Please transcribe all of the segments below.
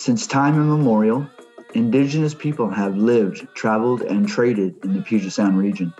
Since time immemorial, indigenous people have lived, traveled, and traded in the Puget Sound region.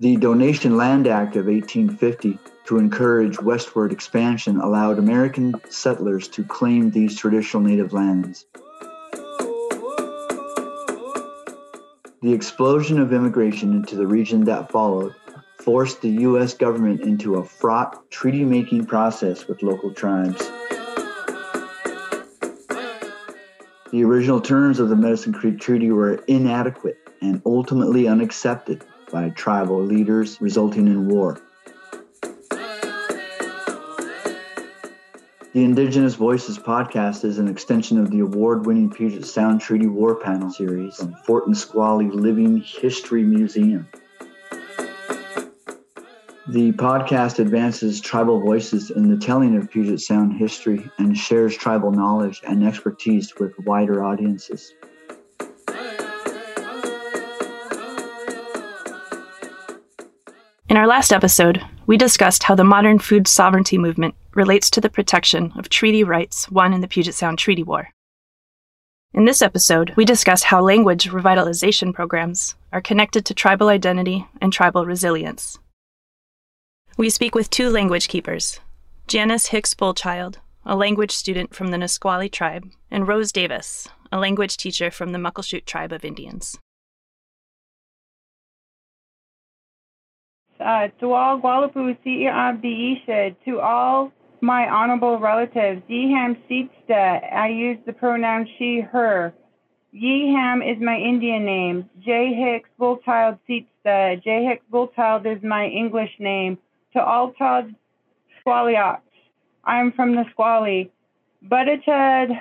The Donation Land Act of 1850 to encourage westward expansion allowed American settlers to claim these traditional native lands. The explosion of immigration into the region that followed forced the U.S. government into a fraught treaty making process with local tribes. The original terms of the Medicine Creek Treaty were inadequate and ultimately unaccepted by tribal leaders, resulting in war. The Indigenous Voices podcast is an extension of the award winning Puget Sound Treaty War Panel series from Fort Nisqually Living History Museum. The podcast advances tribal voices in the telling of Puget Sound history and shares tribal knowledge and expertise with wider audiences. In our last episode, we discussed how the modern food sovereignty movement relates to the protection of treaty rights won in the Puget Sound Treaty War. In this episode, we discuss how language revitalization programs are connected to tribal identity and tribal resilience. We speak with two language keepers Janice Hicks Bullchild, a language student from the Nisqually tribe, and Rose Davis, a language teacher from the Muckleshoot tribe of Indians. Uh, to all Gualapu Si'ia to all my honorable relatives, Yeham Sitsta, I use the pronoun she, her. Yeham is my Indian name. J. Hicks Bullchild Sitsta. J. Hicks Bullchild is my English name. To all Todd Squallyox, I am from the Squally. ati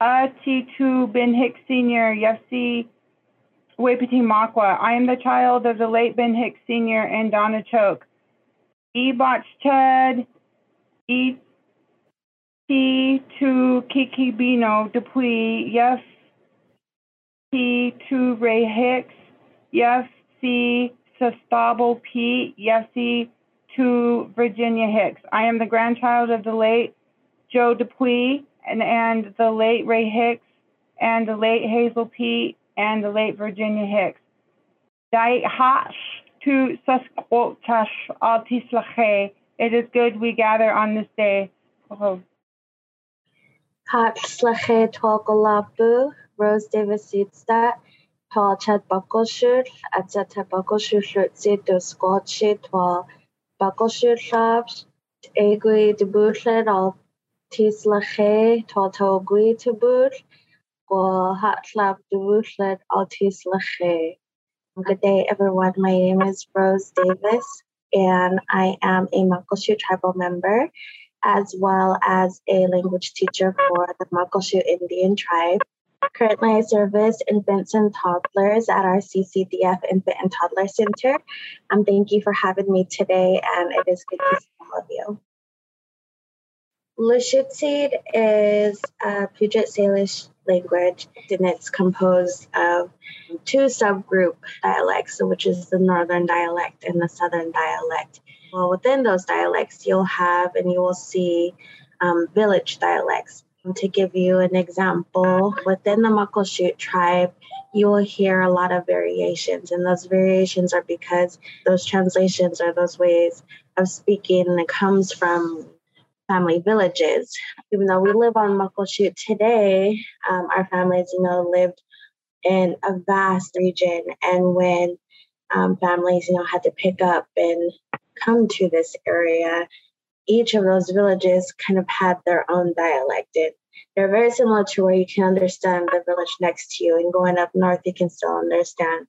Atitu Ben Hicks Sr. Yafsi Wapiti Makwa. I am the child of the late Ben Hicks Sr. and Donna Choke. Ebach Chad E to Kikibino Dupuy. Yes T to Ray Hicks. Yes C P. Yessie to Virginia Hicks. I am the grandchild of the late Joe Dupuy and, and the late Ray Hicks and the late Hazel P and the late Virginia Hicks. Dai to Altislache. It is good we gather on this day. Oh. Hatslache Twalgalapu, Rose Davis Sudstadt, Tall Chad Buckleshire, Atzata Buckleshire Shirtsi to Squatchi Twal Buckleshire Shops, Egui de Butlet, all Tislache, Tall Togui to Boot, go hot slap the rooflet altis lache. Good day, everyone. My name is Rose Davis, and I am a Muckleshoot tribal member, as well as a language teacher for the Muckleshoot Indian tribe. Currently, I service infants and toddlers at our CCDF Infant and Toddler Center. Um, thank you for having me today, and it is good to see all of you. Lushootseed is a Puget Salish language, and it's composed of two subgroup dialects, which is the northern dialect and the southern dialect. Well, within those dialects, you'll have and you will see um, village dialects. To give you an example, within the Muckleshoot tribe, you will hear a lot of variations, and those variations are because those translations or those ways of speaking comes from family villages. Even though we live on Muckleshoot today, um, our families, you know, lived in a vast region. And when um, families, you know, had to pick up and come to this area, each of those villages kind of had their own dialect. And they're very similar to where you can understand the village next to you, and going up north, you can still understand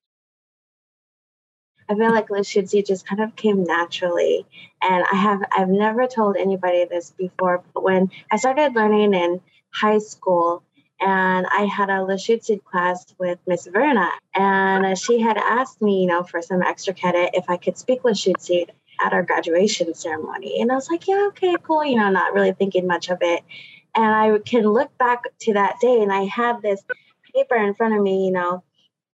I feel like Lushootseed just kind of came naturally. And I have I've never told anybody this before, but when I started learning in high school, and I had a Lushootseed class with Miss Verna, and she had asked me, you know, for some extra credit if I could speak Lushootseed at our graduation ceremony. And I was like, yeah, okay, cool, you know, not really thinking much of it. And I can look back to that day, and I had this paper in front of me, you know,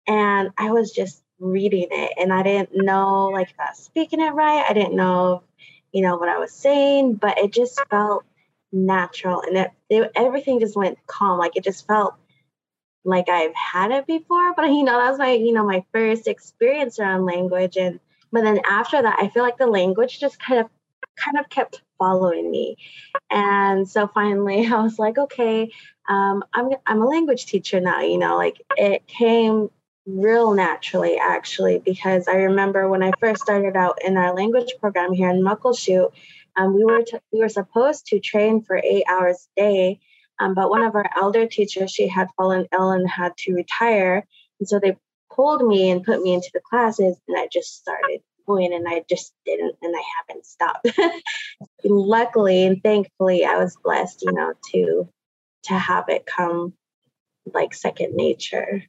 and I was just reading it and I didn't know like if I was speaking it right. I didn't know, you know, what I was saying, but it just felt natural and it, it, everything just went calm. Like it just felt like I've had it before, but you know, that was my, you know, my first experience around language. And, but then after that, I feel like the language just kind of, kind of kept following me. And so finally I was like, okay, um, I'm, I'm a language teacher now, you know, like it came real naturally actually, because I remember when I first started out in our language program here in Muckleshoot, um, we were, t- we were supposed to train for eight hours a day um, but one of our elder teachers, she had fallen ill and had to retire. And so they pulled me and put me into the classes, and I just started going and I just didn't, and I haven't stopped. luckily and thankfully, I was blessed, you know, to to have it come like second nature.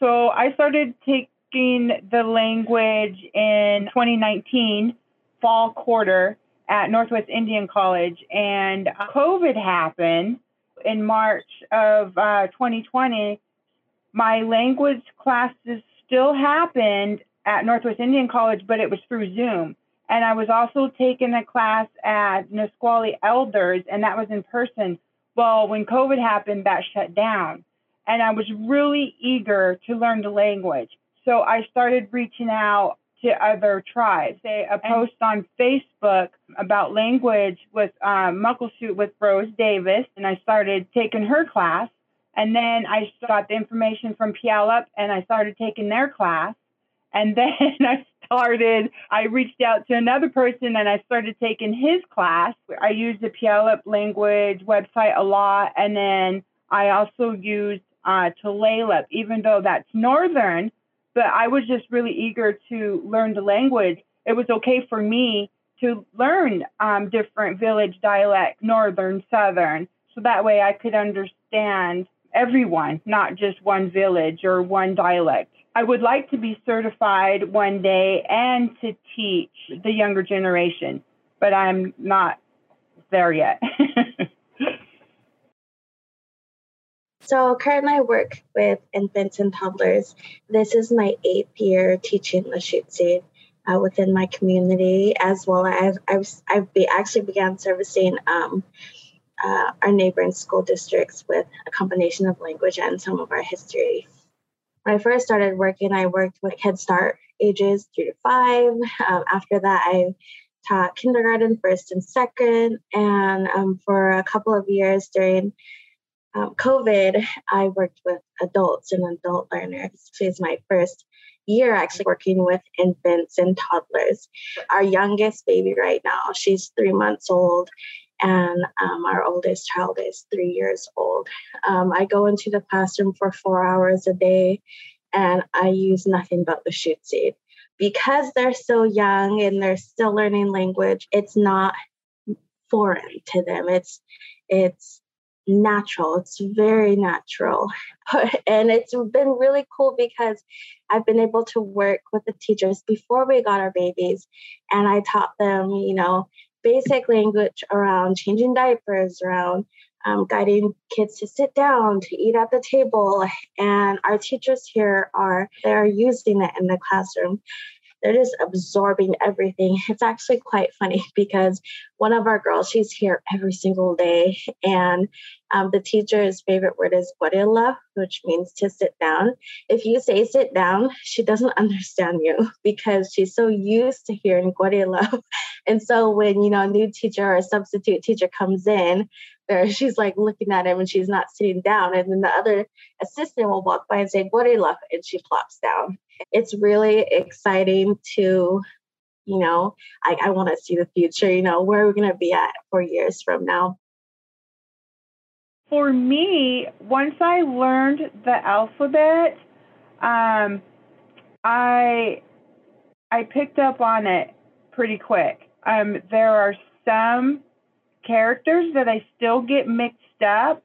So I started taking the language in 2019 fall quarter at Northwest Indian College, and COVID happened in March of uh, 2020. My language classes still happened at Northwest Indian College, but it was through Zoom. And I was also taking a class at Nisqually Elders, and that was in person. Well, when COVID happened, that shut down. And I was really eager to learn the language. So I started reaching out to other tribes. They a post on Facebook about language with um, Muckleshoot with Rose Davis, and I started taking her class. And then I got the information from Puyallup, and I started taking their class. And then I started, I reached out to another person, and I started taking his class. I used the Puyallup language website a lot, and then I also used uh, Tulalip, even though that's northern but I was just really eager to learn the language. It was okay for me to learn um, different village dialect, northern, southern, so that way I could understand everyone, not just one village or one dialect. I would like to be certified one day and to teach the younger generation, but I'm not there yet. So currently I work with infants and toddlers. This is my eighth year teaching shoot uh, within my community, as well as I've, I've be, actually began servicing um, uh, our neighboring school districts with a combination of language and some of our history. When I first started working, I worked with Head Start ages three to five. Um, after that, I taught kindergarten, first and second, and um, for a couple of years during um, COVID, I worked with adults and adult learners. This is my first year actually working with infants and toddlers. Our youngest baby right now, she's three months old, and um, our oldest child is three years old. Um, I go into the classroom for four hours a day, and I use nothing but the shoot seed. Because they're so young and they're still learning language, it's not foreign to them. It's it's natural. It's very natural. and it's been really cool because I've been able to work with the teachers before we got our babies. And I taught them, you know, basic language around changing diapers, around um, guiding kids to sit down, to eat at the table. And our teachers here are, they're using it in the classroom they're just absorbing everything. It's actually quite funny because one of our girls, she's here every single day, and um, the teacher's favorite word is guarilla, which means to sit down. If you say sit down, she doesn't understand you because she's so used to hearing guarilla. And so when you know a new teacher or a substitute teacher comes in, she's like looking at him and she's not sitting down, and then the other assistant will walk by and say guarilla, and she plops down it's really exciting to, you know, I, I want to see the future, you know, where we're going to be at four years from now. For me, once I learned the alphabet, um, I I picked up on it pretty quick. Um, there are some characters that I still get mixed up,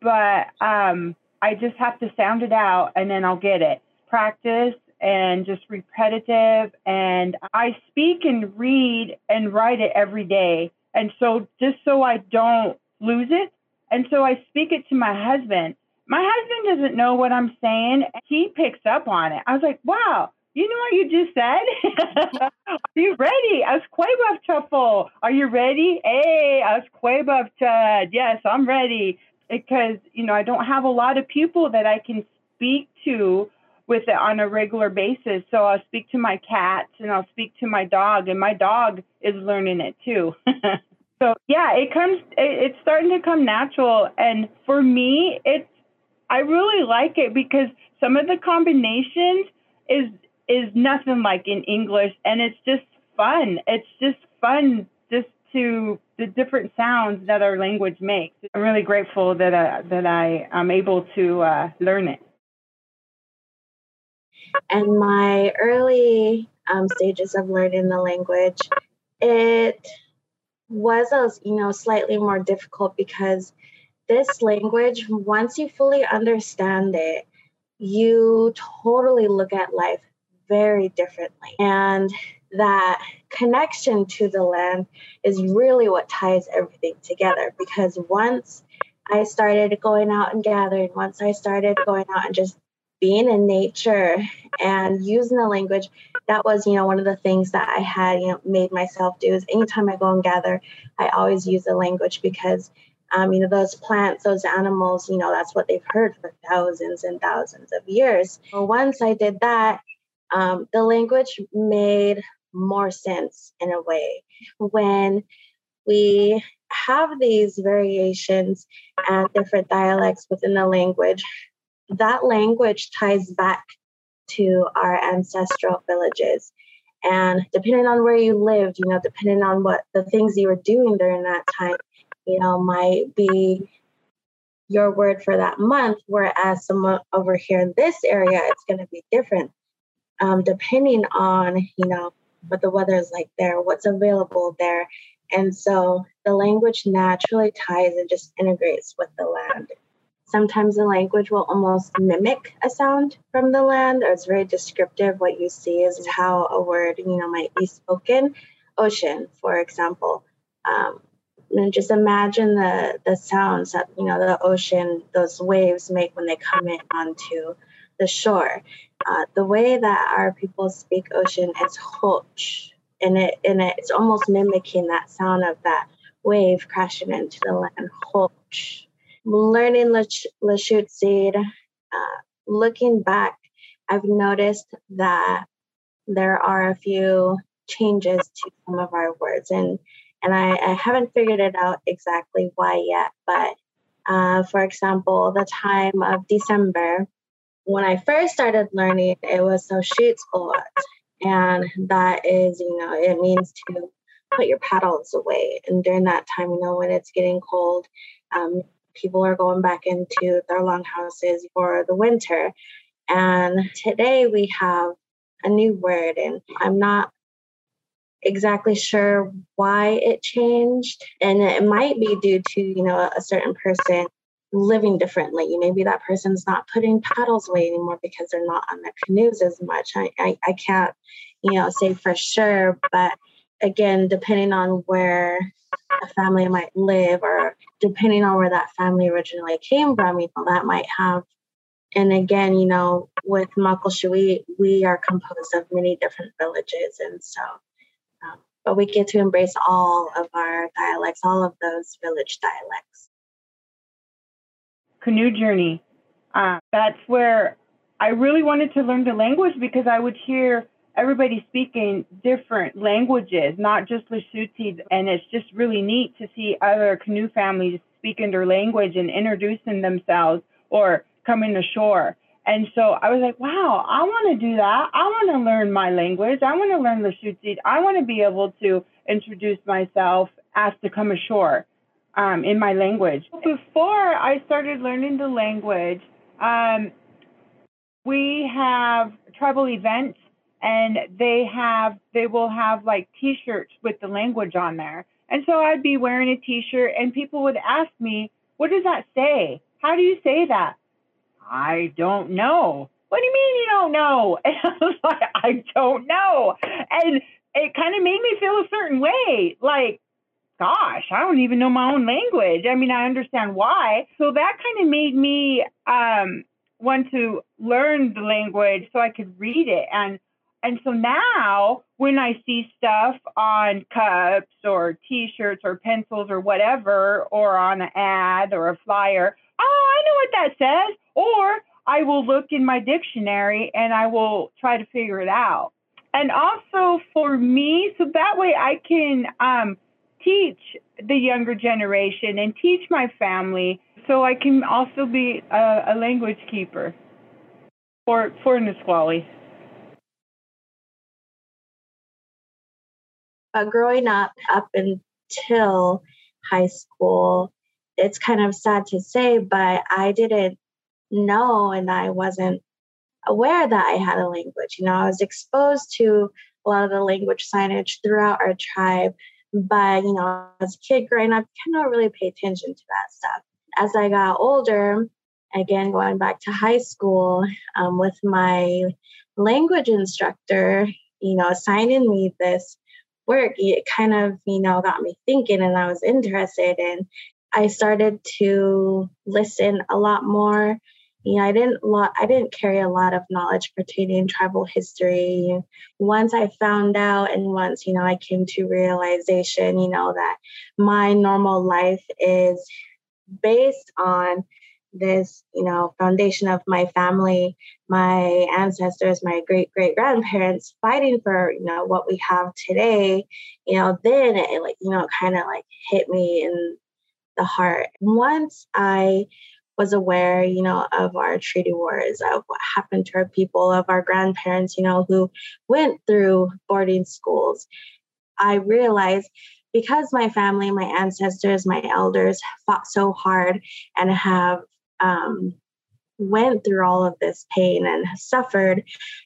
but um, I just have to sound it out and then I'll get it. Practice and just repetitive. And I speak and read and write it every day. And so just so I don't lose it. And so I speak it to my husband. My husband doesn't know what I'm saying. He picks up on it. I was like, wow, you know what you just said? Are you ready? Asquebav Chuffle. Are you ready? Hey, Asquebav Chad. Yes, I'm ready. Because, you know, I don't have a lot of people that I can speak to with it on a regular basis. So I'll speak to my cats and I'll speak to my dog, and my dog is learning it too. so yeah, it comes. It's starting to come natural, and for me, it's. I really like it because some of the combinations is is nothing like in English, and it's just fun. It's just fun just to the different sounds that our language makes. I'm really grateful that uh, that I am able to uh, learn it. And my early um, stages of learning the language, it was a, you know slightly more difficult because this language, once you fully understand it, you totally look at life very differently. And that connection to the land is really what ties everything together because once I started going out and gathering, once I started going out and just being in nature and using the language, that was, you know, one of the things that I had, you know, made myself do is anytime I go and gather, I always use the language because um, you know, those plants, those animals, you know, that's what they've heard for thousands and thousands of years. Well, once I did that, um, the language made more sense in a way. When we have these variations and different dialects within the language, that language ties back to our ancestral villages. And depending on where you lived, you know, depending on what the things you were doing during that time, you know, might be your word for that month, whereas someone over here in this area, it's going to be different um, depending on, you know, what the weather is like there, what's available there. And so the language naturally ties and just integrates with the land. Sometimes the language will almost mimic a sound from the land, or it's very descriptive. What you see is how a word, you know, might be spoken. Ocean, for example. Um, and just imagine the the sounds that you know the ocean, those waves make when they come in onto the shore. Uh, the way that our people speak ocean is hoch, and it and it's almost mimicking that sound of that wave crashing into the land. Hoch. Learning Lushootseed, uh, looking back, I've noticed that there are a few changes to some of our words, and and I, I haven't figured it out exactly why yet. But uh, for example, the time of December when I first started learning, it was so sheets lot. And that is, you know, it means to put your paddles away. And during that time, you know, when it's getting cold, um, people are going back into their longhouses for the winter. And today we have a new word, and I'm not exactly sure why it changed. And it might be due to, you know, a certain person living differently. Maybe that person's not putting paddles away anymore because they're not on their canoes as much. I, I, I can't, you know, say for sure, but again, depending on where a family might live or depending on where that family originally came from, you know, that might have. And again, you know, with Muckleshoot, we are composed of many different villages. And so, um, but we get to embrace all of our dialects, all of those village dialects canoe journey. Uh, that's where I really wanted to learn the language because I would hear everybody speaking different languages, not just Lushootseed. And it's just really neat to see other canoe families speaking their language and introducing themselves or coming ashore. And so I was like, wow, I want to do that. I want to learn my language. I want to learn Lushootseed. I want to be able to introduce myself, ask to come ashore um, in my language. Before I started learning the language, um, we have tribal events and they have they will have like t-shirts with the language on there. And so i'd be wearing a t-shirt and people would ask me what does that say? How do you say that? I don't know. What do you mean you don't know? And i was like i don't know. And it kind of made me feel a certain way. Like gosh, I don't even know my own language. I mean, I understand why. So that kind of made me um, want to learn the language so I could read it. And And so now when I see stuff on cups or t shirts or pencils or whatever, or on an ad or a flyer, oh, I know what that says. Or I will look in my dictionary and I will try to figure it out. And also for me, so that way I can um, teach the younger generation and teach my family so I can also be a, a language keeper for, for Nisqually. uh, growing up up until high school, it's kind of sad to say, but I didn't know and I wasn't aware that I had a language. You know, I was exposed to a lot of the language signage throughout our tribe, but you know, as a kid growing up, I of really pay attention to that stuff. As I got older, again going back to high school, um, with my language instructor, you know, assigning me this work, it kind of, you know, got me thinking and I was interested and I started to listen a lot more. You know, I didn't lot I didn't carry a lot of knowledge pertaining tribal history. Once I found out and once, you know, I came to realization, you know, that my normal life is based on this, you know, foundation of my family, my ancestors, my great great grandparents fighting for, you know, what we have today, you know, then it like, you know, kind of like hit me in the heart. Once I was aware, you know, of our treaty wars, of what happened to our people, of our grandparents, you know, who went through boarding schools, I realized because my family, my ancestors, my elders fought so hard and have um, went through all of this pain and suffered,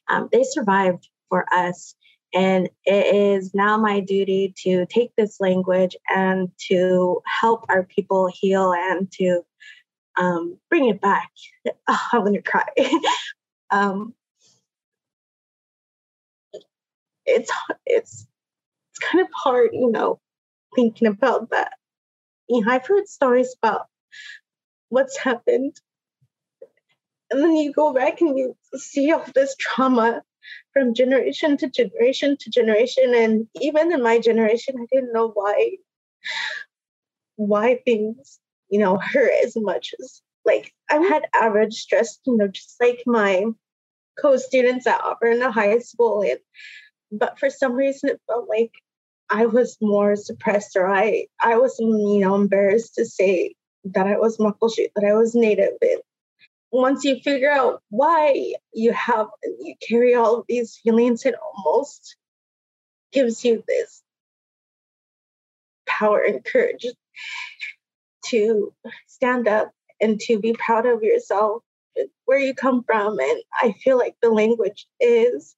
um, they survived for us. And it is now my duty to take this language and to help our people heal and to um, bring it back. Oh, I'm to cry. um, it's it's it's kind of hard, you know, thinking about that. You know, I've heard stories about what's happened. And then you go back and you see all this trauma from generation to generation to generation. And even in my generation, I didn't know why why things, you know, hurt as much as like I've had average stress, you know, just like my co-students at Auburn High School. And but for some reason it felt like I was more suppressed or I I was you know embarrassed to say that I was Muckleshoot, that I was native. And once you figure out why you have, you carry all of these feelings, it almost gives you this power and courage to stand up and to be proud of yourself, where you come from. And I feel like the language is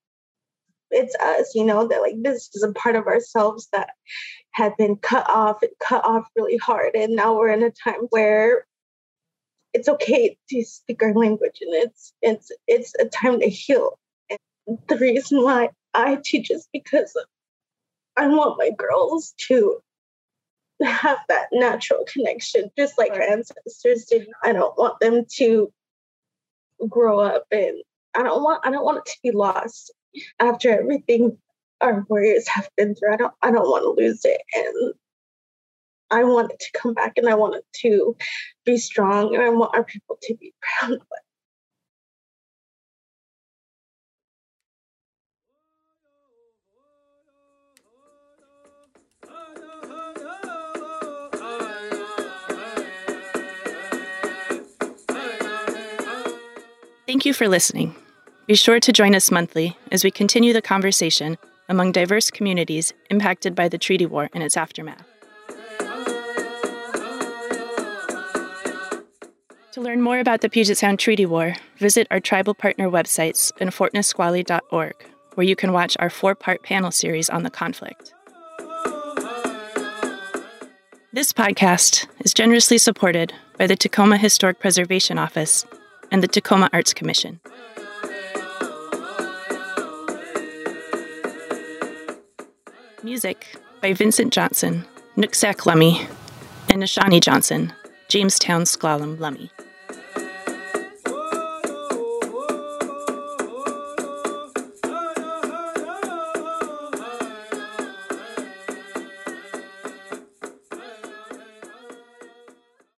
it's us, you know, that like this is a part of ourselves that had been cut off, cut off really hard. And now we're in a time where it's okay to speak our language and it's it's it's a time to heal. And the reason why I teach is because I want my girls to have that natural connection, just like our ancestors did. I don't want them to grow up and I don't want I don't want it to be lost after everything our warriors have been through. I don't I don't want to lose it. And I want it to come back and I want it to be strong and I want our people to be proud of it. Thank you for listening. Be sure to join us monthly as we continue the conversation among diverse communities impacted by the Treaty War and its aftermath. To learn more about the Puget Sound Treaty War, visit our tribal partner websites and fortnisqually.org, where you can watch our four part panel series on the conflict. This podcast is generously supported by the Tacoma Historic Preservation Office and the Tacoma Arts Commission. Music by Vincent Johnson, Nooksack Lummi, and Nashani Johnson, Jamestown S'Klallam Lummi.